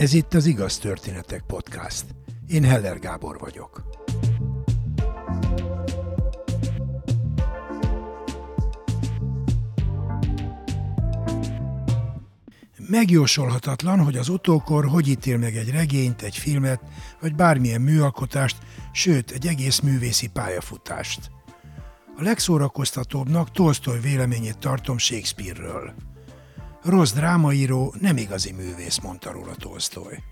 Ez itt az Igaz Történetek Podcast. Én Heller Gábor vagyok. Megjósolhatatlan, hogy az utókor hogy ítél meg egy regényt, egy filmet, vagy bármilyen műalkotást, sőt, egy egész művészi pályafutást. A legszórakoztatóbbnak Tolstoy véleményét tartom Shakespeare-ről. Rossz drámaíró, nem igazi művész, mondta róla Tolstoy.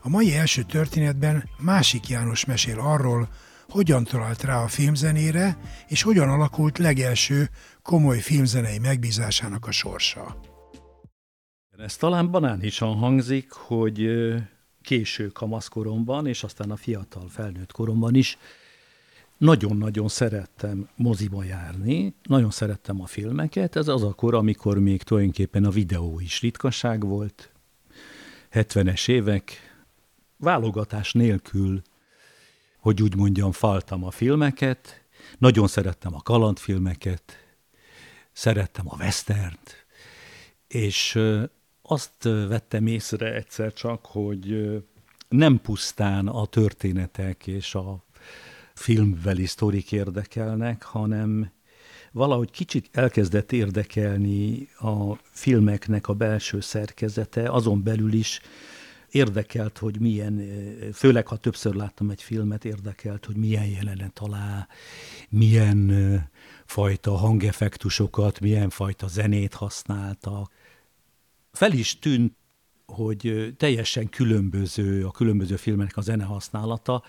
A mai első történetben másik János mesél arról, hogyan talált rá a filmzenére, és hogyan alakult legelső komoly filmzenei megbízásának a sorsa. Ez talán banánisan hangzik, hogy késő kamaszkoromban, és aztán a fiatal felnőtt koromban is nagyon-nagyon szerettem moziba járni, nagyon szerettem a filmeket. Ez az a kor, amikor még tulajdonképpen a videó is ritkaság volt. 70-es évek, válogatás nélkül, hogy úgy mondjam, faltam a filmeket. Nagyon szerettem a kalandfilmeket, szerettem a westernt, és azt vettem észre egyszer csak, hogy nem pusztán a történetek és a filmbeli sztorik érdekelnek, hanem valahogy kicsit elkezdett érdekelni a filmeknek a belső szerkezete, azon belül is érdekelt, hogy milyen, főleg ha többször láttam egy filmet, érdekelt, hogy milyen jelenet alá, milyen fajta hangeffektusokat, milyen fajta zenét használtak. Fel is tűnt, hogy teljesen különböző a különböző filmeknek a zene használata,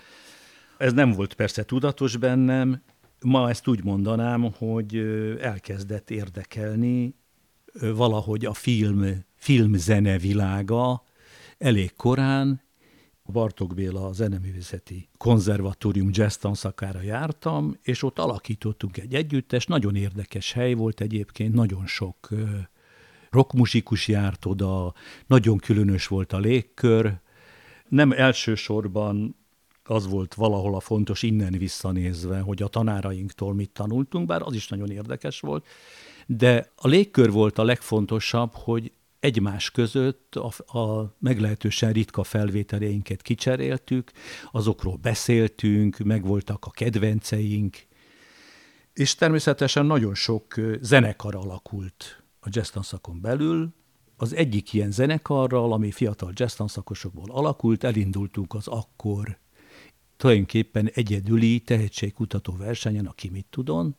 ez nem volt persze tudatos bennem, ma ezt úgy mondanám, hogy elkezdett érdekelni valahogy a film, filmzene világa. Elég korán, a Bartók Béla a Zeneművészeti Konzervatórium jazz tanszakára jártam, és ott alakítottunk egy együttes, nagyon érdekes hely volt egyébként, nagyon sok rockmusikus járt oda, nagyon különös volt a légkör, nem elsősorban az volt valahol a fontos innen visszanézve, hogy a tanárainktól mit tanultunk, bár az is nagyon érdekes volt, de a légkör volt a legfontosabb, hogy egymás között a, a meglehetősen ritka felvételeinket kicseréltük, azokról beszéltünk, megvoltak a kedvenceink, és természetesen nagyon sok zenekar alakult a jazz szakon belül. Az egyik ilyen zenekarral, ami fiatal jazz szakosokból alakult, elindultunk az akkor tulajdonképpen egyedüli tehetségkutató versenyen, aki mit tudon.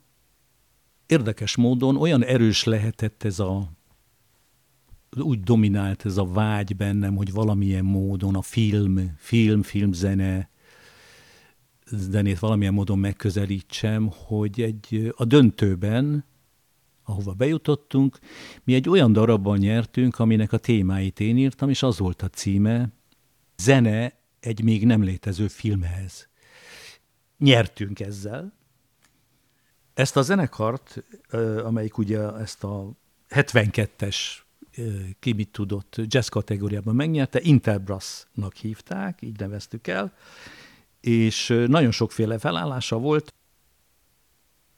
Érdekes módon olyan erős lehetett ez a úgy dominált ez a vágy bennem, hogy valamilyen módon a film, film, filmzene, zenét valamilyen módon megközelítsem, hogy egy, a döntőben, ahova bejutottunk, mi egy olyan darabban nyertünk, aminek a témáit én írtam, és az volt a címe, zene egy még nem létező filmhez. Nyertünk ezzel. Ezt a zenekart, amelyik ugye ezt a 72-es ki mit tudott jazz kategóriában megnyerte, Interbrassnak hívták, így neveztük el, és nagyon sokféle felállása volt.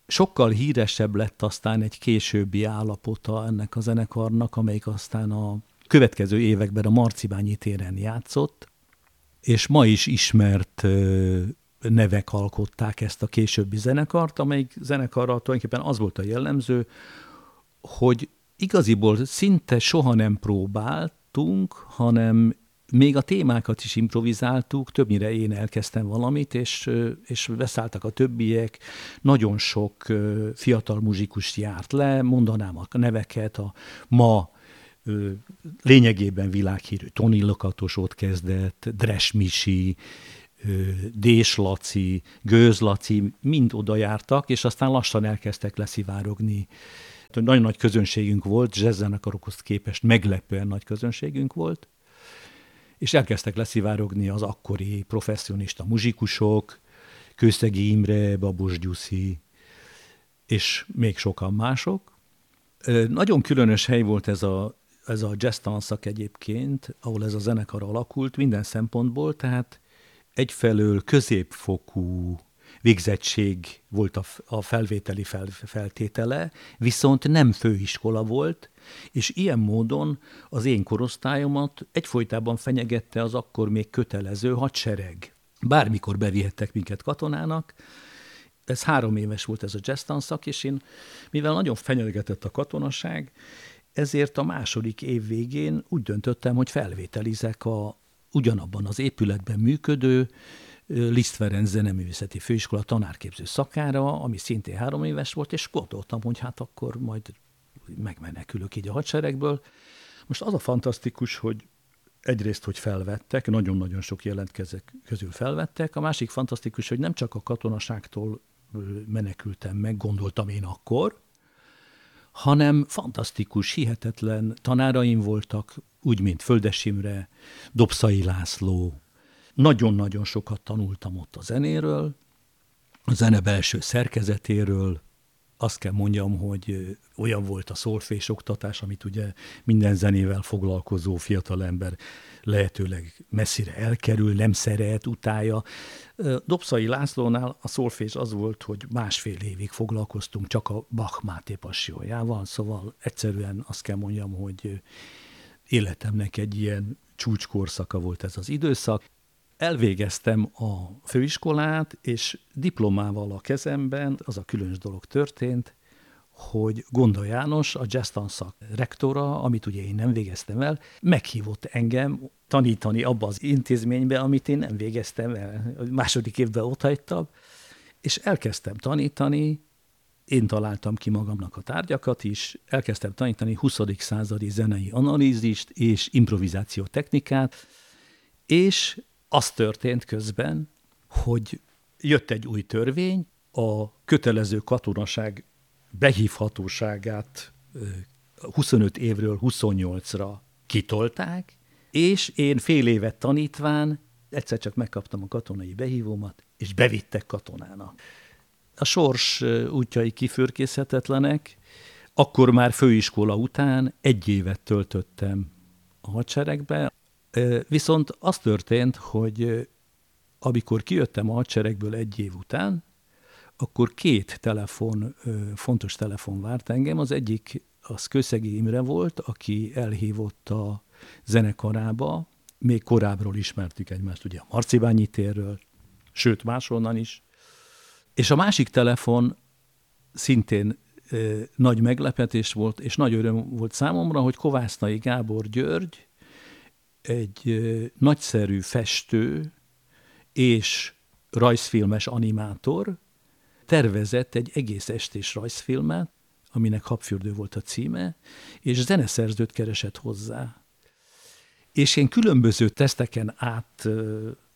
Sokkal híresebb lett aztán egy későbbi állapota ennek a zenekarnak, amelyik aztán a következő években a Marcibányi téren játszott, és ma is ismert nevek alkották ezt a későbbi zenekart, amelyik zenekarra tulajdonképpen az volt a jellemző, hogy igaziból szinte soha nem próbáltunk, hanem még a témákat is improvizáltuk, többnyire én elkezdtem valamit, és, és beszálltak a többiek, nagyon sok fiatal muzsikus járt le, mondanám a neveket, a ma lényegében világhírű Toni Lokatos ott kezdett, Dres Misi, Dés Laci, Gőz Laci, mind oda jártak, és aztán lassan elkezdtek leszivárogni. Nagyon nagy közönségünk volt, jazzzenekarokhoz képest meglepően nagy közönségünk volt, és elkezdtek leszivárogni az akkori professzionista muzsikusok, Kőszegi Imre, Babos Gyuszi, és még sokan mások. Nagyon különös hely volt ez a ez a jazz tanszak egyébként, ahol ez a zenekar alakult minden szempontból, tehát egyfelől középfokú végzettség volt a, felvételi fel, feltétele, viszont nem főiskola volt, és ilyen módon az én korosztályomat egyfolytában fenyegette az akkor még kötelező hadsereg. Bármikor bevihettek minket katonának, ez három éves volt ez a jazz tanszak, és én, mivel nagyon fenyegetett a katonaság, ezért a második év végén úgy döntöttem, hogy felvételizek a ugyanabban az épületben működő Liszt Ferenc Zeneművészeti Főiskola tanárképző szakára, ami szintén három éves volt, és gondoltam, hogy hát akkor majd megmenekülök így a hadseregből. Most az a fantasztikus, hogy egyrészt, hogy felvettek, nagyon-nagyon sok jelentkezők közül felvettek, a másik fantasztikus, hogy nem csak a katonaságtól menekültem meg, gondoltam én akkor, hanem fantasztikus, hihetetlen tanáraim voltak, úgy, mint Földes Imre, Dobszai László. Nagyon-nagyon sokat tanultam ott a zenéről, a zene belső szerkezetéről, azt kell mondjam, hogy olyan volt a szolfés oktatás, amit ugye minden zenével foglalkozó fiatalember lehetőleg messzire elkerül, nem szeret, utálja. Dobszai Lászlónál a szolfés az volt, hogy másfél évig foglalkoztunk csak a Bach Máté passiójával, szóval egyszerűen azt kell mondjam, hogy életemnek egy ilyen csúcskorszaka volt ez az időszak. Elvégeztem a főiskolát, és diplomával a kezemben az a különös dolog történt, hogy Gonda János, a jazz tanszak rektora, amit ugye én nem végeztem el, meghívott engem tanítani abba az intézménybe, amit én nem végeztem el. Második évben ott hagytam, és elkezdtem tanítani, én találtam ki magamnak a tárgyakat is, elkezdtem tanítani 20. századi zenei analízist és improvizáció technikát, és az történt közben, hogy jött egy új törvény, a kötelező katonaság behívhatóságát 25 évről 28-ra kitolták, és én fél évet tanítván egyszer csak megkaptam a katonai behívómat, és bevittek katonának. A sors útjai kifürkészhetetlenek, akkor már főiskola után egy évet töltöttem a hadseregbe, viszont az történt, hogy amikor kijöttem a hadseregből egy év után, akkor két telefon, fontos telefon várt engem. Az egyik az Köszegi Imre volt, aki elhívott a zenekarába, még korábbról ismertük egymást, ugye a Marcibányi térről, sőt máshonnan is. És a másik telefon szintén nagy meglepetés volt, és nagy öröm volt számomra, hogy Kovásznai Gábor György, egy nagyszerű festő és rajzfilmes animátor, tervezett egy egész estés rajzfilmet, aminek Habfürdő volt a címe, és zeneszerzőt keresett hozzá. És én különböző teszteken át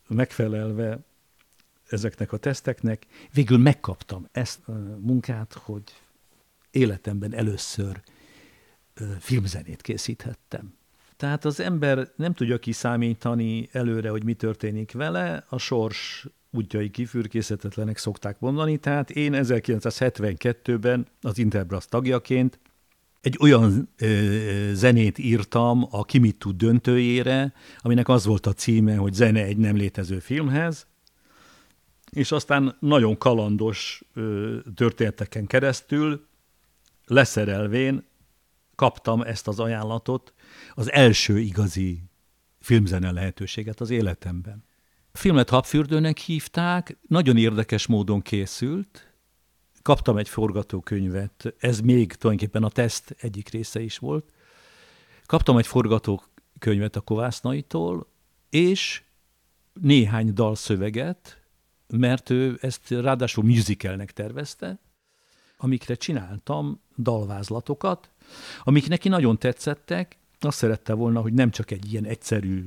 megfelelve ezeknek a teszteknek, végül megkaptam ezt a munkát, hogy életemben először filmzenét készíthettem. Tehát az ember nem tudja kiszámítani előre, hogy mi történik vele, a sors útjai kifürkészhetetlenek szokták mondani, tehát én 1972-ben az Interbrass tagjaként egy olyan ö, zenét írtam a Ki mit tud döntőjére, aminek az volt a címe, hogy zene egy nem létező filmhez, és aztán nagyon kalandos ö, történeteken keresztül leszerelvén kaptam ezt az ajánlatot, az első igazi filmzene lehetőséget az életemben. A filmet Habfürdőnek hívták, nagyon érdekes módon készült, kaptam egy forgatókönyvet, ez még tulajdonképpen a teszt egyik része is volt. Kaptam egy forgatókönyvet a Kovásznaitól, és néhány dalszöveget, mert ő ezt ráadásul musicalnek tervezte, amikre csináltam dalvázlatokat, amik neki nagyon tetszettek, azt szerette volna, hogy nem csak egy ilyen egyszerű,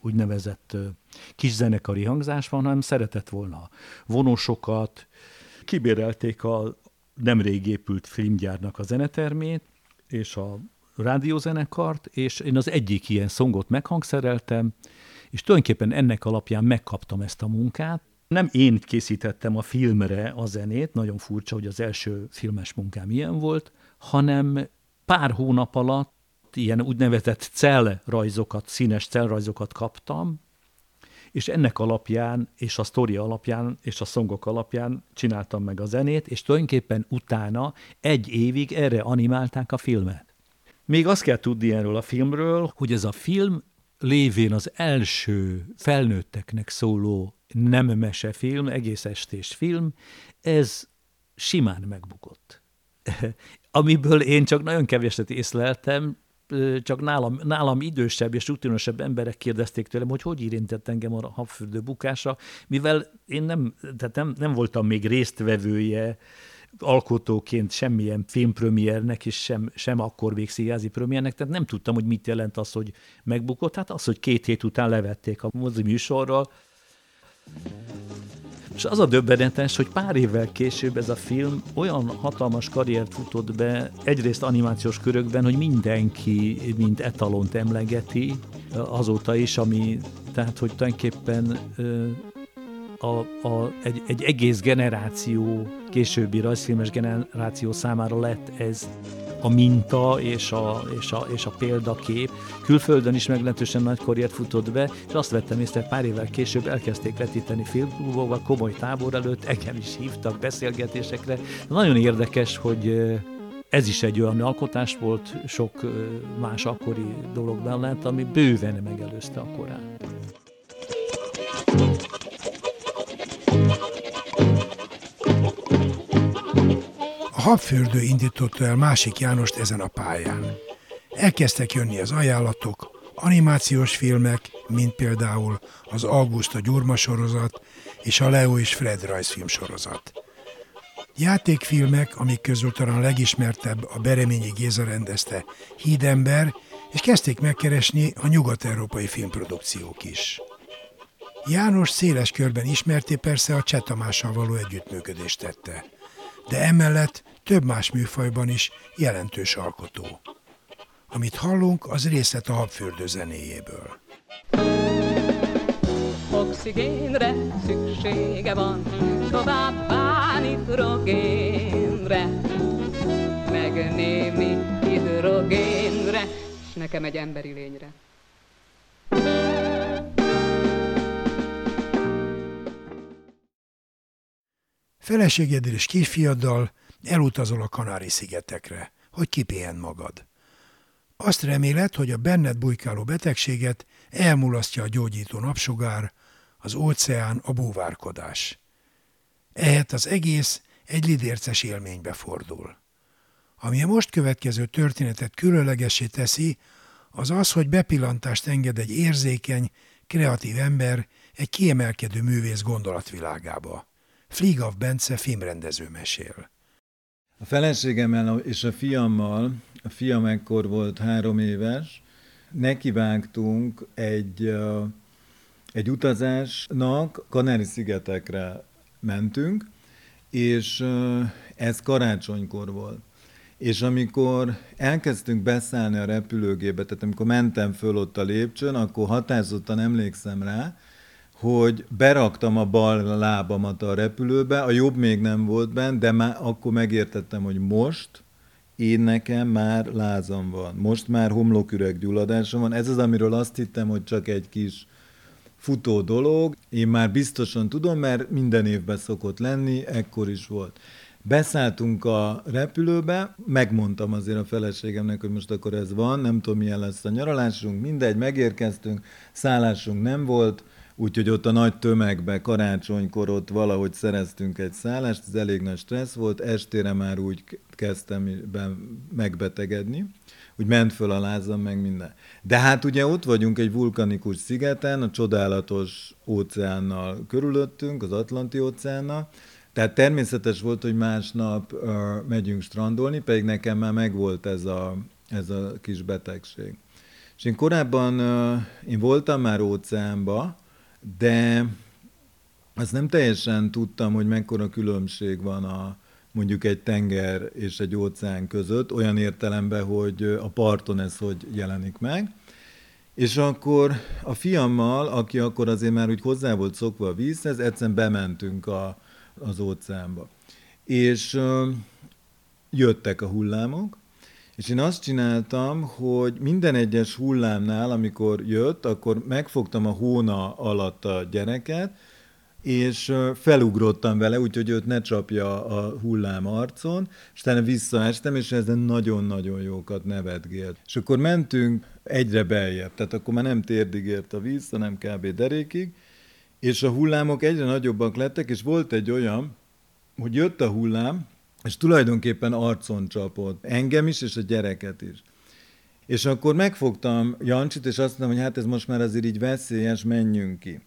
úgynevezett zenekari hangzás van, hanem szeretett volna vonosokat, kibérelték a nemrég épült filmgyárnak a zenetermét, és a rádiózenekart, és én az egyik ilyen szongot meghangszereltem, és tulajdonképpen ennek alapján megkaptam ezt a munkát. Nem én készítettem a filmre a zenét, nagyon furcsa, hogy az első filmes munkám ilyen volt, hanem pár hónap alatt ilyen úgynevezett cellrajzokat, színes cellrajzokat kaptam, és ennek alapján, és a sztori alapján, és a szongok alapján csináltam meg a zenét, és tulajdonképpen utána egy évig erre animálták a filmet. Még azt kell tudni erről a filmről, hogy ez a film lévén az első felnőtteknek szóló nem mesefilm, egész estés film, ez simán megbukott. Amiből én csak nagyon keveset észleltem, csak nálam, nálam idősebb és rutinosabb emberek kérdezték tőlem, hogy hogy érintett engem a habfürdő bukása, mivel én nem, tehát nem, nem voltam még résztvevője alkotóként semmilyen filmpremiernek, és sem, sem akkor még színházi premiernek, tehát nem tudtam, hogy mit jelent az, hogy megbukott. Hát az, hogy két hét után levették a mozi műsorral, és az a döbbenetes, hogy pár évvel később ez a film olyan hatalmas karriert futott be, egyrészt animációs körökben, hogy mindenki mint etalont emlegeti azóta is, ami tehát, hogy tulajdonképpen a, a, egy, egy egész generáció, későbbi rajzfilmes generáció számára lett ez a minta és a, és a, és a példakép. Külföldön is meglehetősen nagy karriert futott be, és azt vettem észre, pár évvel később elkezdték vetíteni filmklubokban, komoly tábor előtt, engem is hívtak beszélgetésekre. Nagyon érdekes, hogy ez is egy olyan alkotás volt, sok más akkori dolog mellett, ami bőven megelőzte a korát. Habfürdő indította el másik Jánost ezen a pályán. Elkezdtek jönni az ajánlatok, animációs filmek, mint például az Augusta Gyurma sorozat és a Leo és Fred rajzfilm sorozat. Játékfilmek, amik közül talán legismertebb a Bereményi Géza rendezte Hídember, és kezdték megkeresni a nyugat-európai filmprodukciók is. János széles körben ismerté persze a Csetamással való együttműködést tette, de emellett több más műfajban is jelentős alkotó. Amit hallunk, az részlet a habfürdő zenéjéből. Oxigénre szüksége van, továbbá nitrogénre, meg némi hidrogénre, és nekem egy emberi lényre. Feleségedről és kisfiaddal elutazol a Kanári-szigetekre, hogy kipihen magad. Azt reméled, hogy a benned bujkáló betegséget elmulasztja a gyógyító napsugár, az óceán, a búvárkodás. Ehhez az egész egy lidérces élménybe fordul. Ami a most következő történetet különlegesé teszi, az az, hogy bepillantást enged egy érzékeny, kreatív ember egy kiemelkedő művész gondolatvilágába. Fligav Bence filmrendező mesél. A feleségemmel és a fiammal, a fiam ekkor volt három éves, nekivágtunk egy, egy utazásnak, Kanári-szigetekre mentünk, és ez karácsonykor volt. És amikor elkezdtünk beszállni a repülőgébe, tehát amikor mentem föl ott a lépcsőn, akkor határozottan emlékszem rá, hogy beraktam a bal lábamat a repülőbe, a jobb még nem volt benne, de már akkor megértettem, hogy most én nekem már lázam van. Most már homloküreg gyulladásom van. Ez az, amiről azt hittem, hogy csak egy kis futó dolog. Én már biztosan tudom, mert minden évben szokott lenni, ekkor is volt. Beszálltunk a repülőbe, megmondtam azért a feleségemnek, hogy most akkor ez van, nem tudom milyen lesz a nyaralásunk, mindegy, megérkeztünk, szállásunk nem volt, Úgyhogy ott a nagy tömegbe karácsonykor ott valahogy szereztünk egy szállást, ez elég nagy stressz volt, estére már úgy kezdtem megbetegedni, úgy ment föl a lázam, meg minden. De hát ugye ott vagyunk egy vulkanikus szigeten, a csodálatos óceánnal körülöttünk, az Atlanti óceánnal, tehát természetes volt, hogy másnap uh, megyünk strandolni, pedig nekem már megvolt ez a, ez a kis betegség. És én korábban, uh, én voltam már óceánba, de azt nem teljesen tudtam, hogy mekkora különbség van a mondjuk egy tenger és egy óceán között, olyan értelemben, hogy a parton ez hogy jelenik meg. És akkor a fiammal, aki akkor azért már úgy hozzá volt szokva a vízhez, egyszerűen bementünk a, az óceánba. És ö, jöttek a hullámok, És én azt csináltam, hogy minden egyes hullámnál, amikor jött, akkor megfogtam a hóna alatt a gyereket, és felugrottam vele, úgyhogy őt ne csapja a hullám arcon, és utána visszaestem, és ezen nagyon-nagyon jókat nevetgélt. És akkor mentünk egyre beljebb, tehát akkor már nem térdig ért a víz, hanem kb. derékig, és a hullámok egyre nagyobbak lettek, és volt egy olyan, hogy jött a hullám, és tulajdonképpen arcon csapott engem is, és a gyereket is. És akkor megfogtam Jancsit, és azt mondtam, hogy hát ez most már azért így veszélyes, menjünk ki.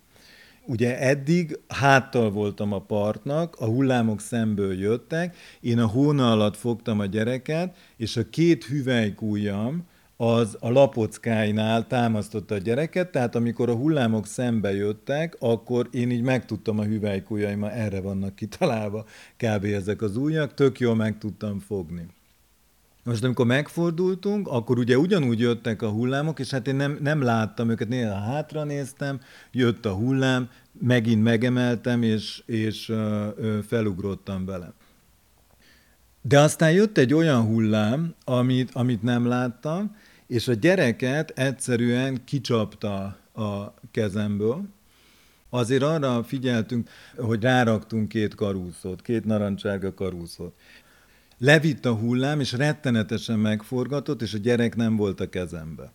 Ugye eddig háttal voltam a partnak, a hullámok szemből jöttek, én a hóna alatt fogtam a gyereket, és a két hüvelykújjam, az a lapockáinál támasztotta a gyereket, tehát amikor a hullámok szembe jöttek, akkor én így megtudtam a hüvelykujjaim, erre vannak kitalálva kb. ezek az ujjak, tök jól meg tudtam fogni. Most amikor megfordultunk, akkor ugye ugyanúgy jöttek a hullámok, és hát én nem, nem láttam őket, néha hátra néztem, jött a hullám, megint megemeltem, és, és ö, felugrottam vele. De aztán jött egy olyan hullám, amit, amit nem láttam, és a gyereket egyszerűen kicsapta a kezemből. Azért arra figyeltünk, hogy ráraktunk két karúszót, két narancsárga karúszót. Levitt a hullám, és rettenetesen megforgatott, és a gyerek nem volt a kezembe.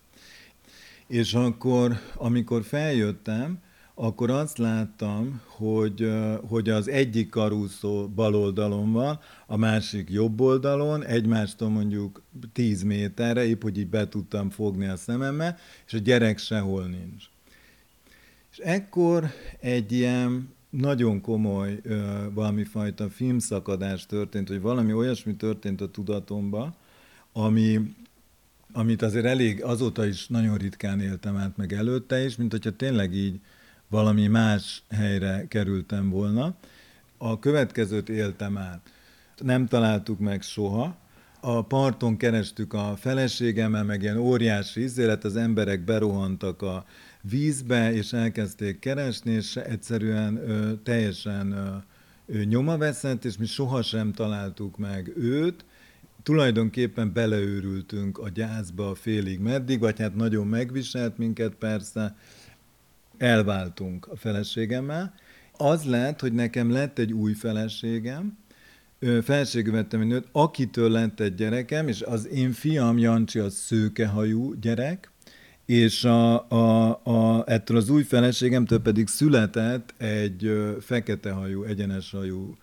És akkor, amikor feljöttem, akkor azt láttam, hogy, hogy az egyik karúszó bal oldalon van, a másik jobb oldalon, egymástól mondjuk 10 méterre, épp hogy így be tudtam fogni a szememmel, és a gyerek sehol nincs. És ekkor egy ilyen nagyon komoly valami fajta filmszakadás történt, hogy valami olyasmi történt a tudatomba, ami, amit azért elég azóta is nagyon ritkán éltem át, meg előtte is, mint hogyha tényleg így valami más helyre kerültem volna. A következőt éltem át. Nem találtuk meg soha. A parton kerestük a feleségemmel, meg ilyen óriási ízélet, az emberek berohantak a vízbe, és elkezdték keresni, és egyszerűen ö, teljesen ö, ö, nyoma veszett, és mi sohasem találtuk meg őt. Tulajdonképpen beleőrültünk a gyászba félig meddig, vagy hát nagyon megviselt minket persze, elváltunk a feleségemmel. Az lett, hogy nekem lett egy új feleségem, feleségül vettem egy nőt, akitől lett egy gyerekem, és az én fiam Jancsi az szőkehajú gyerek, és a, a, a, ettől az új feleségemtől pedig született egy feketehajú, egyeneshajú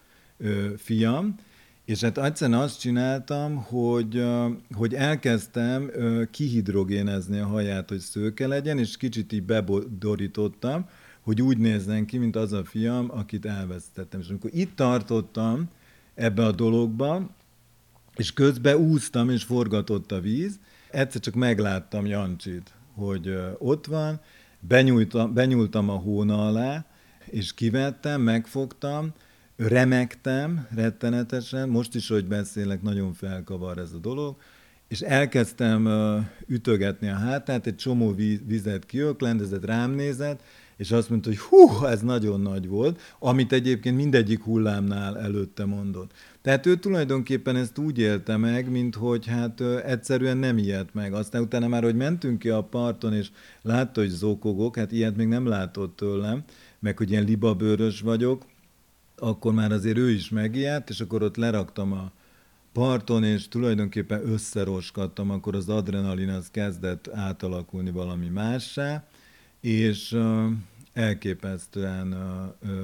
fiam, és hát egyszerűen azt csináltam, hogy, hogy elkezdtem kihidrogénezni a haját, hogy szőke legyen, és kicsit így bebodorítottam, hogy úgy nézzen ki, mint az a fiam, akit elvesztettem. És amikor itt tartottam ebbe a dologba, és közben úsztam, és forgatott a víz, egyszer csak megláttam Jancsit, hogy ott van, benyúltam, benyúltam a hóna alá, és kivettem, megfogtam, remektem rettenetesen, most is, hogy beszélek, nagyon felkavar ez a dolog, és elkezdtem ütögetni a hátát, egy csomó vizet kiöklendezett, rám nézett, és azt mondta, hogy hú, ez nagyon nagy volt, amit egyébként mindegyik hullámnál előtte mondott. Tehát ő tulajdonképpen ezt úgy élte meg, mint hogy hát egyszerűen nem ilyet meg. Aztán utána már, hogy mentünk ki a parton, és látta, hogy zokogok, hát ilyet még nem látott tőlem, meg hogy ilyen libabőrös vagyok, akkor már azért ő is megijedt, és akkor ott leraktam a parton, és tulajdonképpen összeroskadtam, akkor az adrenalin az kezdett átalakulni valami mássá, és elképesztően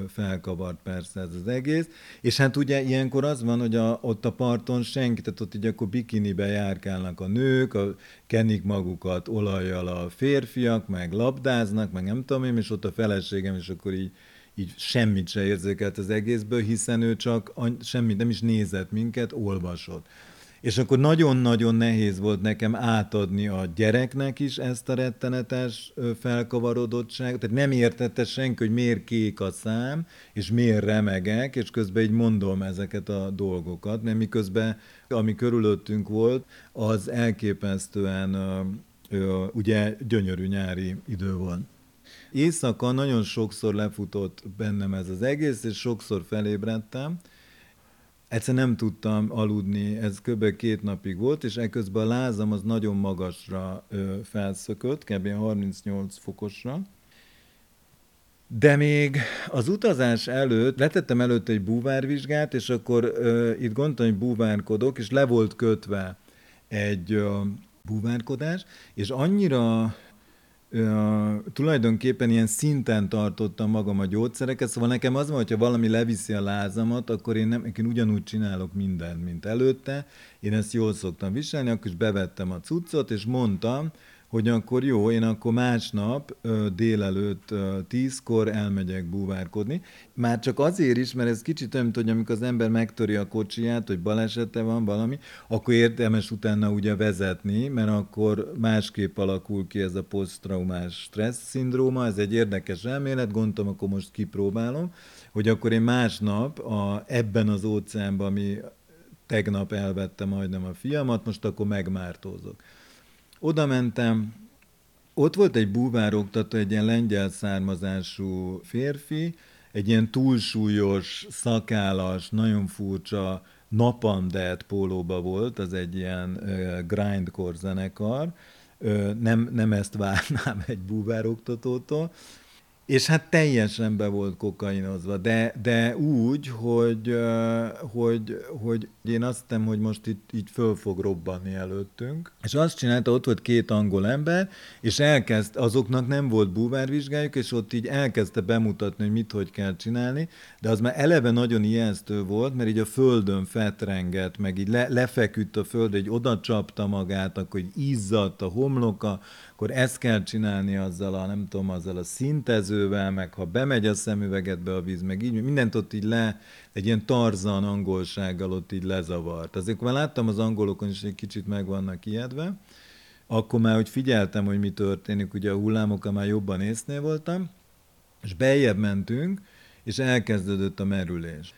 felkavart persze ez az egész. És hát ugye ilyenkor az van, hogy a, ott a parton senki, tehát ott így akkor bikinibe járkálnak a nők, a, kenik magukat olajjal a férfiak, meg labdáznak, meg nem tudom én, és ott a feleségem, és akkor így így semmit se érzékelt az egészből, hiszen ő csak semmit nem is nézett minket, olvasott. És akkor nagyon-nagyon nehéz volt nekem átadni a gyereknek is ezt a rettenetes felkavarodottságot. Tehát nem értette senki, hogy miért kék a szám, és miért remegek, és közben így mondom ezeket a dolgokat, mert miközben ami körülöttünk volt, az elképesztően ugye gyönyörű nyári idő volt. Éjszaka nagyon sokszor lefutott bennem ez az egész, és sokszor felébredtem, egyszer nem tudtam aludni, ez kb. két napig volt, és ekközben a lázam az nagyon magasra felszökött, kb. 38 fokosra. De még az utazás előtt letettem előtt egy búvárvizsgát, és akkor ö, itt gondoltam, hogy búvárkodok, és le volt kötve egy ö, búvárkodás, és annyira tulajdonképpen ilyen szinten tartottam magam a gyógyszereket, szóval nekem az van, hogyha valami leviszi a lázamat, akkor én, nem, én ugyanúgy csinálok mindent, mint előtte. Én ezt jól szoktam viselni, akkor is bevettem a cuccot, és mondtam, hogy akkor jó, én akkor másnap délelőtt tízkor elmegyek búvárkodni. Már csak azért is, mert ez kicsit olyan, hogy amikor az ember megtöri a kocsiját, hogy balesete van valami, akkor érdemes utána ugye vezetni, mert akkor másképp alakul ki ez a posztraumás stressz szindróma, ez egy érdekes elmélet, gondolom, akkor most kipróbálom, hogy akkor én másnap a, ebben az óceánban, ami tegnap elvette majdnem a fiamat, most akkor megmártózok. Oda mentem, ott volt egy búvároktató, egy ilyen lengyel származású férfi, egy ilyen túlsúlyos, szakálas, nagyon furcsa napandert pólóba volt, az egy ilyen uh, grindcore zenekar, nem, nem ezt várnám egy búvároktatótól, és hát teljesen be volt kokainozva, de, de úgy, hogy, hogy, hogy én azt hiszem, hogy most itt így föl fog robbanni előttünk. És azt csinálta, ott volt két angol ember, és elkezd, azoknak nem volt búvárvizsgájuk, és ott így elkezdte bemutatni, hogy mit, hogy kell csinálni, de az már eleve nagyon ijesztő volt, mert így a földön fetrengett, meg így le, lefeküdt a föld, egy oda csapta magát, akkor így izzadt a homloka, akkor ezt kell csinálni azzal a, nem tudom, azzal a szintezővel, meg ha bemegy a szemüvegedbe a víz, meg így, mindent ott így le, egy ilyen tarzan angolsággal ott így lezavart. Azért már láttam az angolokon is, egy kicsit meg vannak ijedve, akkor már, hogy figyeltem, hogy mi történik, ugye a hullámokkal már jobban észnél voltam, és bejebb mentünk, és elkezdődött a merülés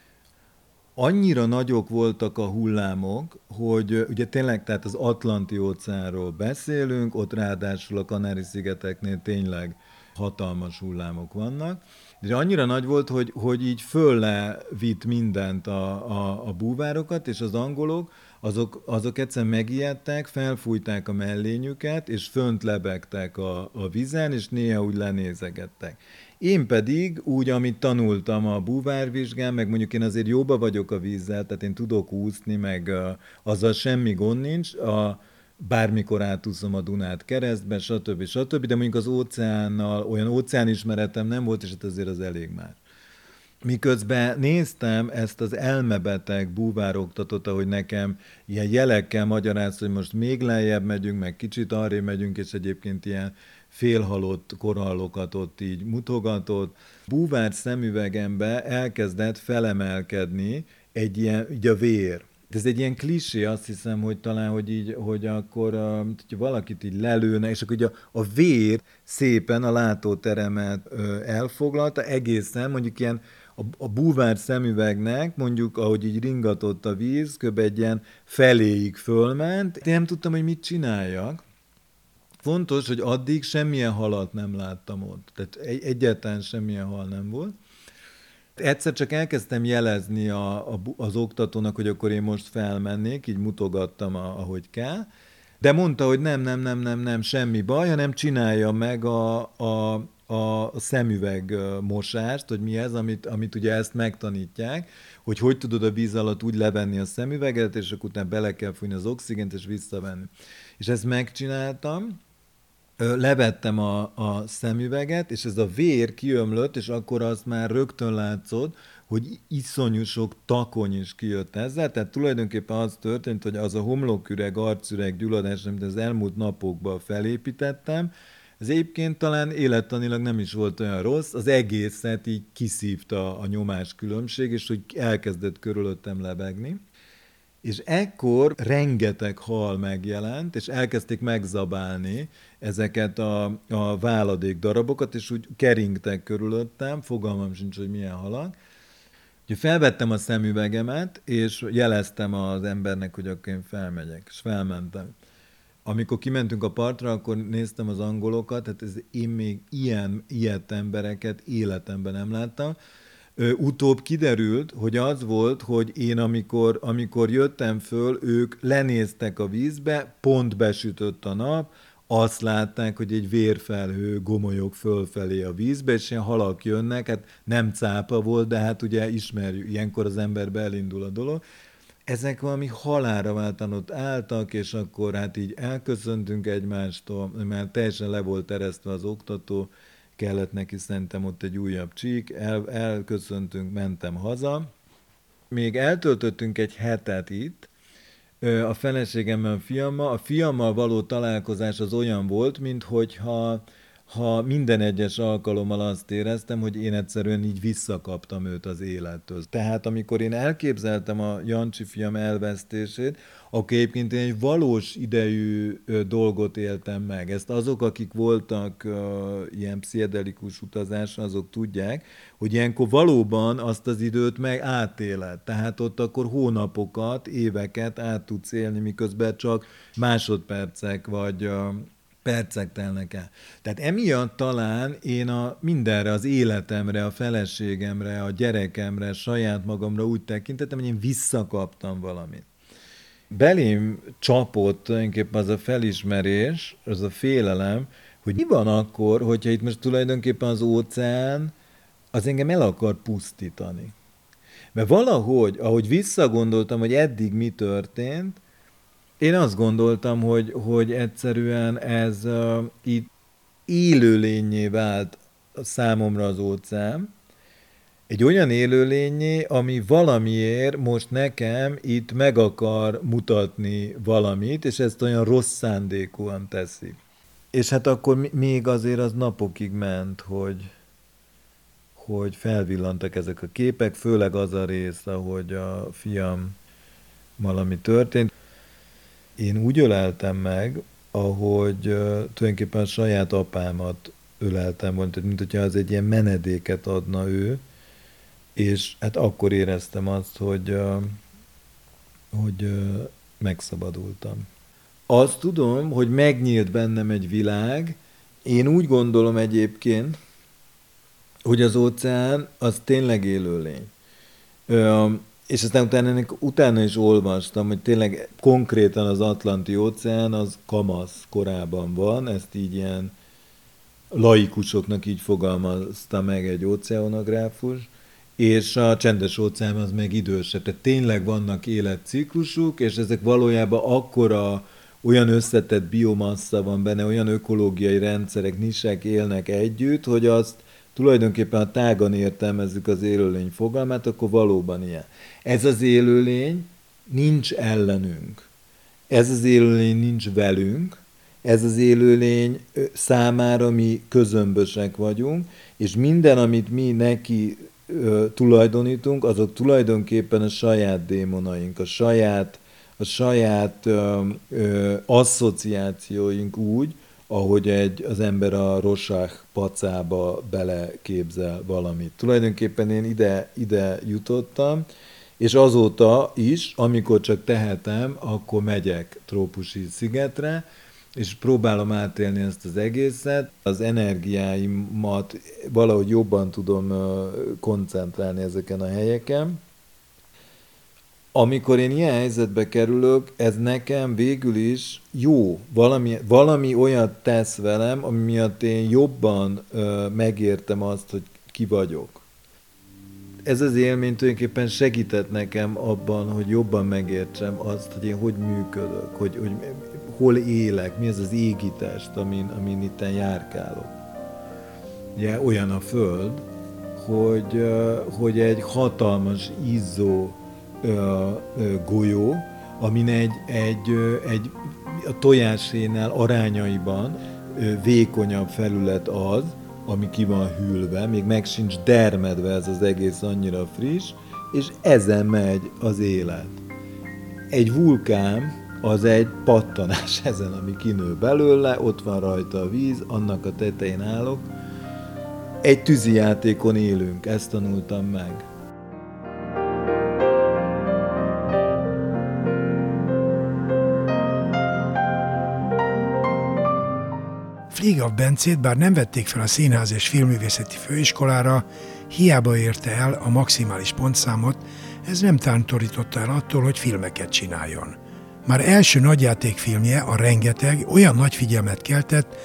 annyira nagyok voltak a hullámok, hogy ugye tényleg, tehát az Atlanti óceánról beszélünk, ott ráadásul a Kanári-szigeteknél tényleg hatalmas hullámok vannak, de annyira nagy volt, hogy, hogy így fölle vitt mindent a, a, a búvárokat, és az angolok, azok, azok egyszerűen megijedtek, felfújták a mellényüket, és fönt lebegtek a, a vizen, és néha úgy lenézegettek. Én pedig úgy, amit tanultam a búvárvizsgán, meg mondjuk én azért jóba vagyok a vízzel, tehát én tudok úszni, meg uh, azzal semmi gond nincs, a, bármikor átúszom a Dunát keresztbe, stb. stb. De mondjuk az óceánnal olyan óceánismeretem nem volt, és hát azért az elég már. Miközben néztem ezt az elmebeteg búvároktatót, ahogy nekem ilyen jelekkel magyaráz, hogy most még lejjebb megyünk, meg kicsit arré megyünk, és egyébként ilyen félhalott korallokat ott így mutogatott. Búvár szemüvegembe elkezdett felemelkedni egy ilyen, így a vér. Ez egy ilyen klisé, azt hiszem, hogy talán, hogy így, hogy akkor, hogyha valakit így lelőne, és akkor ugye a, a vér szépen a látóteremet elfoglalta, egészen mondjuk ilyen a, a búvár szemüvegnek, mondjuk ahogy így ringatott a víz, kb. egy ilyen feléig fölment. Én nem tudtam, hogy mit csináljak. Fontos, hogy addig semmilyen halat nem láttam ott. Tehát egy, egyáltalán semmilyen hal nem volt. Egyszer csak elkezdtem jelezni a, a, az oktatónak, hogy akkor én most felmennék, így mutogattam, a, ahogy kell. De mondta, hogy nem, nem, nem, nem, nem, semmi baj, hanem csinálja meg a, a, a szemüveg mosást, hogy mi ez, amit, amit ugye ezt megtanítják, hogy hogy tudod a víz alatt úgy levenni a szemüveget, és akkor utána bele kell fújni az oxigént, és visszavenni. És ezt megcsináltam, levettem a, a szemüveget, és ez a vér kiömlött, és akkor az már rögtön látszott, hogy iszonyú sok takony is kijött ezzel, tehát tulajdonképpen az történt, hogy az a homloküreg, arcüreg gyulladás, amit az elmúlt napokban felépítettem, ez egyébként talán élettanilag nem is volt olyan rossz, az egészet így kiszívta a nyomás különbség, és hogy elkezdett körülöttem lebegni. És ekkor rengeteg hal megjelent, és elkezdték megzabálni ezeket a, a váladék darabokat, és úgy keringtek körülöttem, fogalmam sincs, hogy milyen halak. Ugye felvettem a szemüvegemet, és jeleztem az embernek, hogy akkor én felmegyek, és felmentem. Amikor kimentünk a partra, akkor néztem az angolokat, tehát ez, én még ilyen, ilyet embereket életemben nem láttam utóbb kiderült, hogy az volt, hogy én amikor, amikor jöttem föl, ők lenéztek a vízbe, pont besütött a nap, azt látták, hogy egy vérfelhő gomolyog fölfelé a vízbe, és ilyen halak jönnek, hát nem cápa volt, de hát ugye ismerjük, ilyenkor az emberbe elindul a dolog. Ezek valami halára váltan ott álltak, és akkor hát így elköszöntünk egymástól, mert teljesen le volt eresztve az oktató, kellett neki szerintem ott egy újabb csík, el, elköszöntünk, mentem haza. Még eltöltöttünk egy hetet itt, a feleségemmel, a fiammal. A fiammal való találkozás az olyan volt, mintha ha minden egyes alkalommal azt éreztem, hogy én egyszerűen így visszakaptam őt az élettől. Tehát amikor én elképzeltem a Jancsi fiam elvesztését, akkor egyébként én egy valós idejű dolgot éltem meg. Ezt azok, akik voltak uh, ilyen pszichedelikus utazáson, azok tudják, hogy ilyenkor valóban azt az időt meg átéled. Tehát ott akkor hónapokat, éveket át tudsz élni, miközben csak másodpercek vagy uh, percek telnek el. Tehát emiatt talán én a mindenre, az életemre, a feleségemre, a gyerekemre, saját magamra úgy tekintettem, hogy én visszakaptam valamit. Belém csapott tulajdonképpen az a felismerés, az a félelem, hogy mi van akkor, hogyha itt most tulajdonképpen az óceán az engem el akar pusztítani. Mert valahogy, ahogy visszagondoltam, hogy eddig mi történt, én azt gondoltam, hogy, hogy egyszerűen ez uh, itt élőlényé vált számomra az óceán, egy olyan élőlényé, ami valamiért most nekem itt meg akar mutatni valamit, és ezt olyan rossz szándékúan teszi. És hát akkor még azért az napokig ment, hogy, hogy felvillantak ezek a képek, főleg az a rész, ahogy a fiam valami történt. Én úgy öleltem meg, ahogy tulajdonképpen a saját apámat öleltem volna, tehát mint hogyha az egy ilyen menedéket adna ő, és hát akkor éreztem azt, hogy, hogy megszabadultam. Azt tudom, hogy megnyílt bennem egy világ, én úgy gondolom egyébként, hogy az óceán az tényleg élőlény. És aztán utána, utána is olvastam, hogy tényleg konkrétan az Atlanti óceán az kamasz korában van, ezt így ilyen laikusoknak így fogalmazta meg egy óceanográfus, és a csendes óceán az meg idősebb. Tehát tényleg vannak életciklusuk, és ezek valójában akkora olyan összetett biomassa van benne, olyan ökológiai rendszerek, nisek élnek együtt, hogy azt tulajdonképpen a tágan értelmezzük az élőlény fogalmát, akkor valóban ilyen. Ez az élőlény nincs ellenünk. Ez az élőlény nincs velünk, ez az élőlény számára mi közömbösek vagyunk, és minden, amit mi neki ö, tulajdonítunk, azok tulajdonképpen a saját démonaink, a saját, a saját ö, ö, asszociációink úgy, ahogy egy, az ember a rosák pacába beleképzel valamit. Tulajdonképpen én ide, ide jutottam, és azóta is, amikor csak tehetem, akkor megyek trópusi szigetre, és próbálom átélni ezt az egészet. Az energiáimat valahogy jobban tudom koncentrálni ezeken a helyeken. Amikor én ilyen helyzetbe kerülök, ez nekem végül is jó. Valami, valami olyat tesz velem, ami miatt én jobban megértem azt, hogy ki vagyok ez az élmény tulajdonképpen segített nekem abban, hogy jobban megértsem azt, hogy én hogy működök, hogy, hogy hol élek, mi az az égítest, amin, amin itt járkálok. Ugye olyan a Föld, hogy, hogy egy hatalmas, izzó golyó, amin egy, egy, egy a tojásénál arányaiban vékonyabb felület az, ami ki van hűlve, még meg sincs dermedve ez az egész annyira friss, és ezen megy az élet. Egy vulkán az egy pattanás ezen, ami kinő belőle, ott van rajta a víz, annak a tetején állok. Egy tűzijátékon élünk, ezt tanultam meg. Fligav Bencét bár nem vették fel a Színház és Filmművészeti Főiskolára, Hiába érte el a maximális pontszámot, ez nem tántorította el attól, hogy filmeket csináljon. Már első nagyjátékfilmje, a Rengeteg, olyan nagy figyelmet keltett,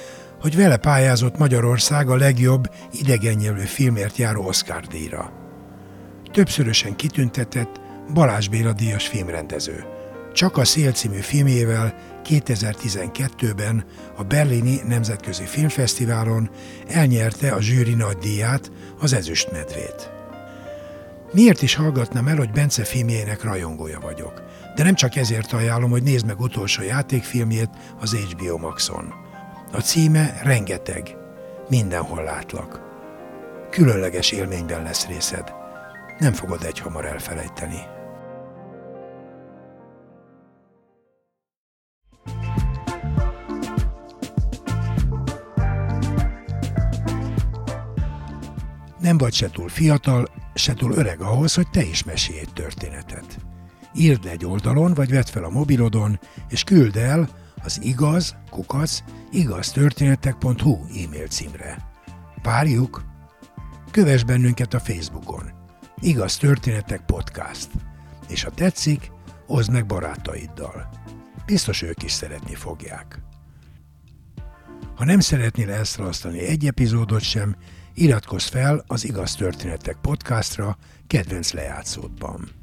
hogy vele pályázott Magyarország a legjobb idegennyelvű filmért járó Oscar díjra. Többszörösen kitüntetett Balázs Béla díjas filmrendező. Csak a Szél című filmjével 2012-ben a Berlini Nemzetközi Filmfesztiválon elnyerte a zsűri nagy díját, az Ezüstmedvét. Miért is hallgatnám el, hogy Bence filmjének rajongója vagyok? De nem csak ezért ajánlom, hogy nézd meg utolsó játékfilmjét az HBO Maxon. A címe Rengeteg. Mindenhol látlak. Különleges élményben lesz részed. Nem fogod egy hamar elfelejteni. Nem vagy se túl fiatal, se túl öreg ahhoz, hogy te is mesélj egy történetet. Írd egy oldalon, vagy vedd fel a mobilodon, és küld el az igaz, kukac, igaztörténetek.hu e-mail címre. Várjuk! Kövess bennünket a Facebookon. Igaz Történetek Podcast. És ha tetszik, oszd meg barátaiddal. Biztos ők is szeretni fogják. Ha nem szeretnél elszalasztani egy epizódot sem, iratkozz fel az Igaz Történetek podcastra kedvenc lejátszódban.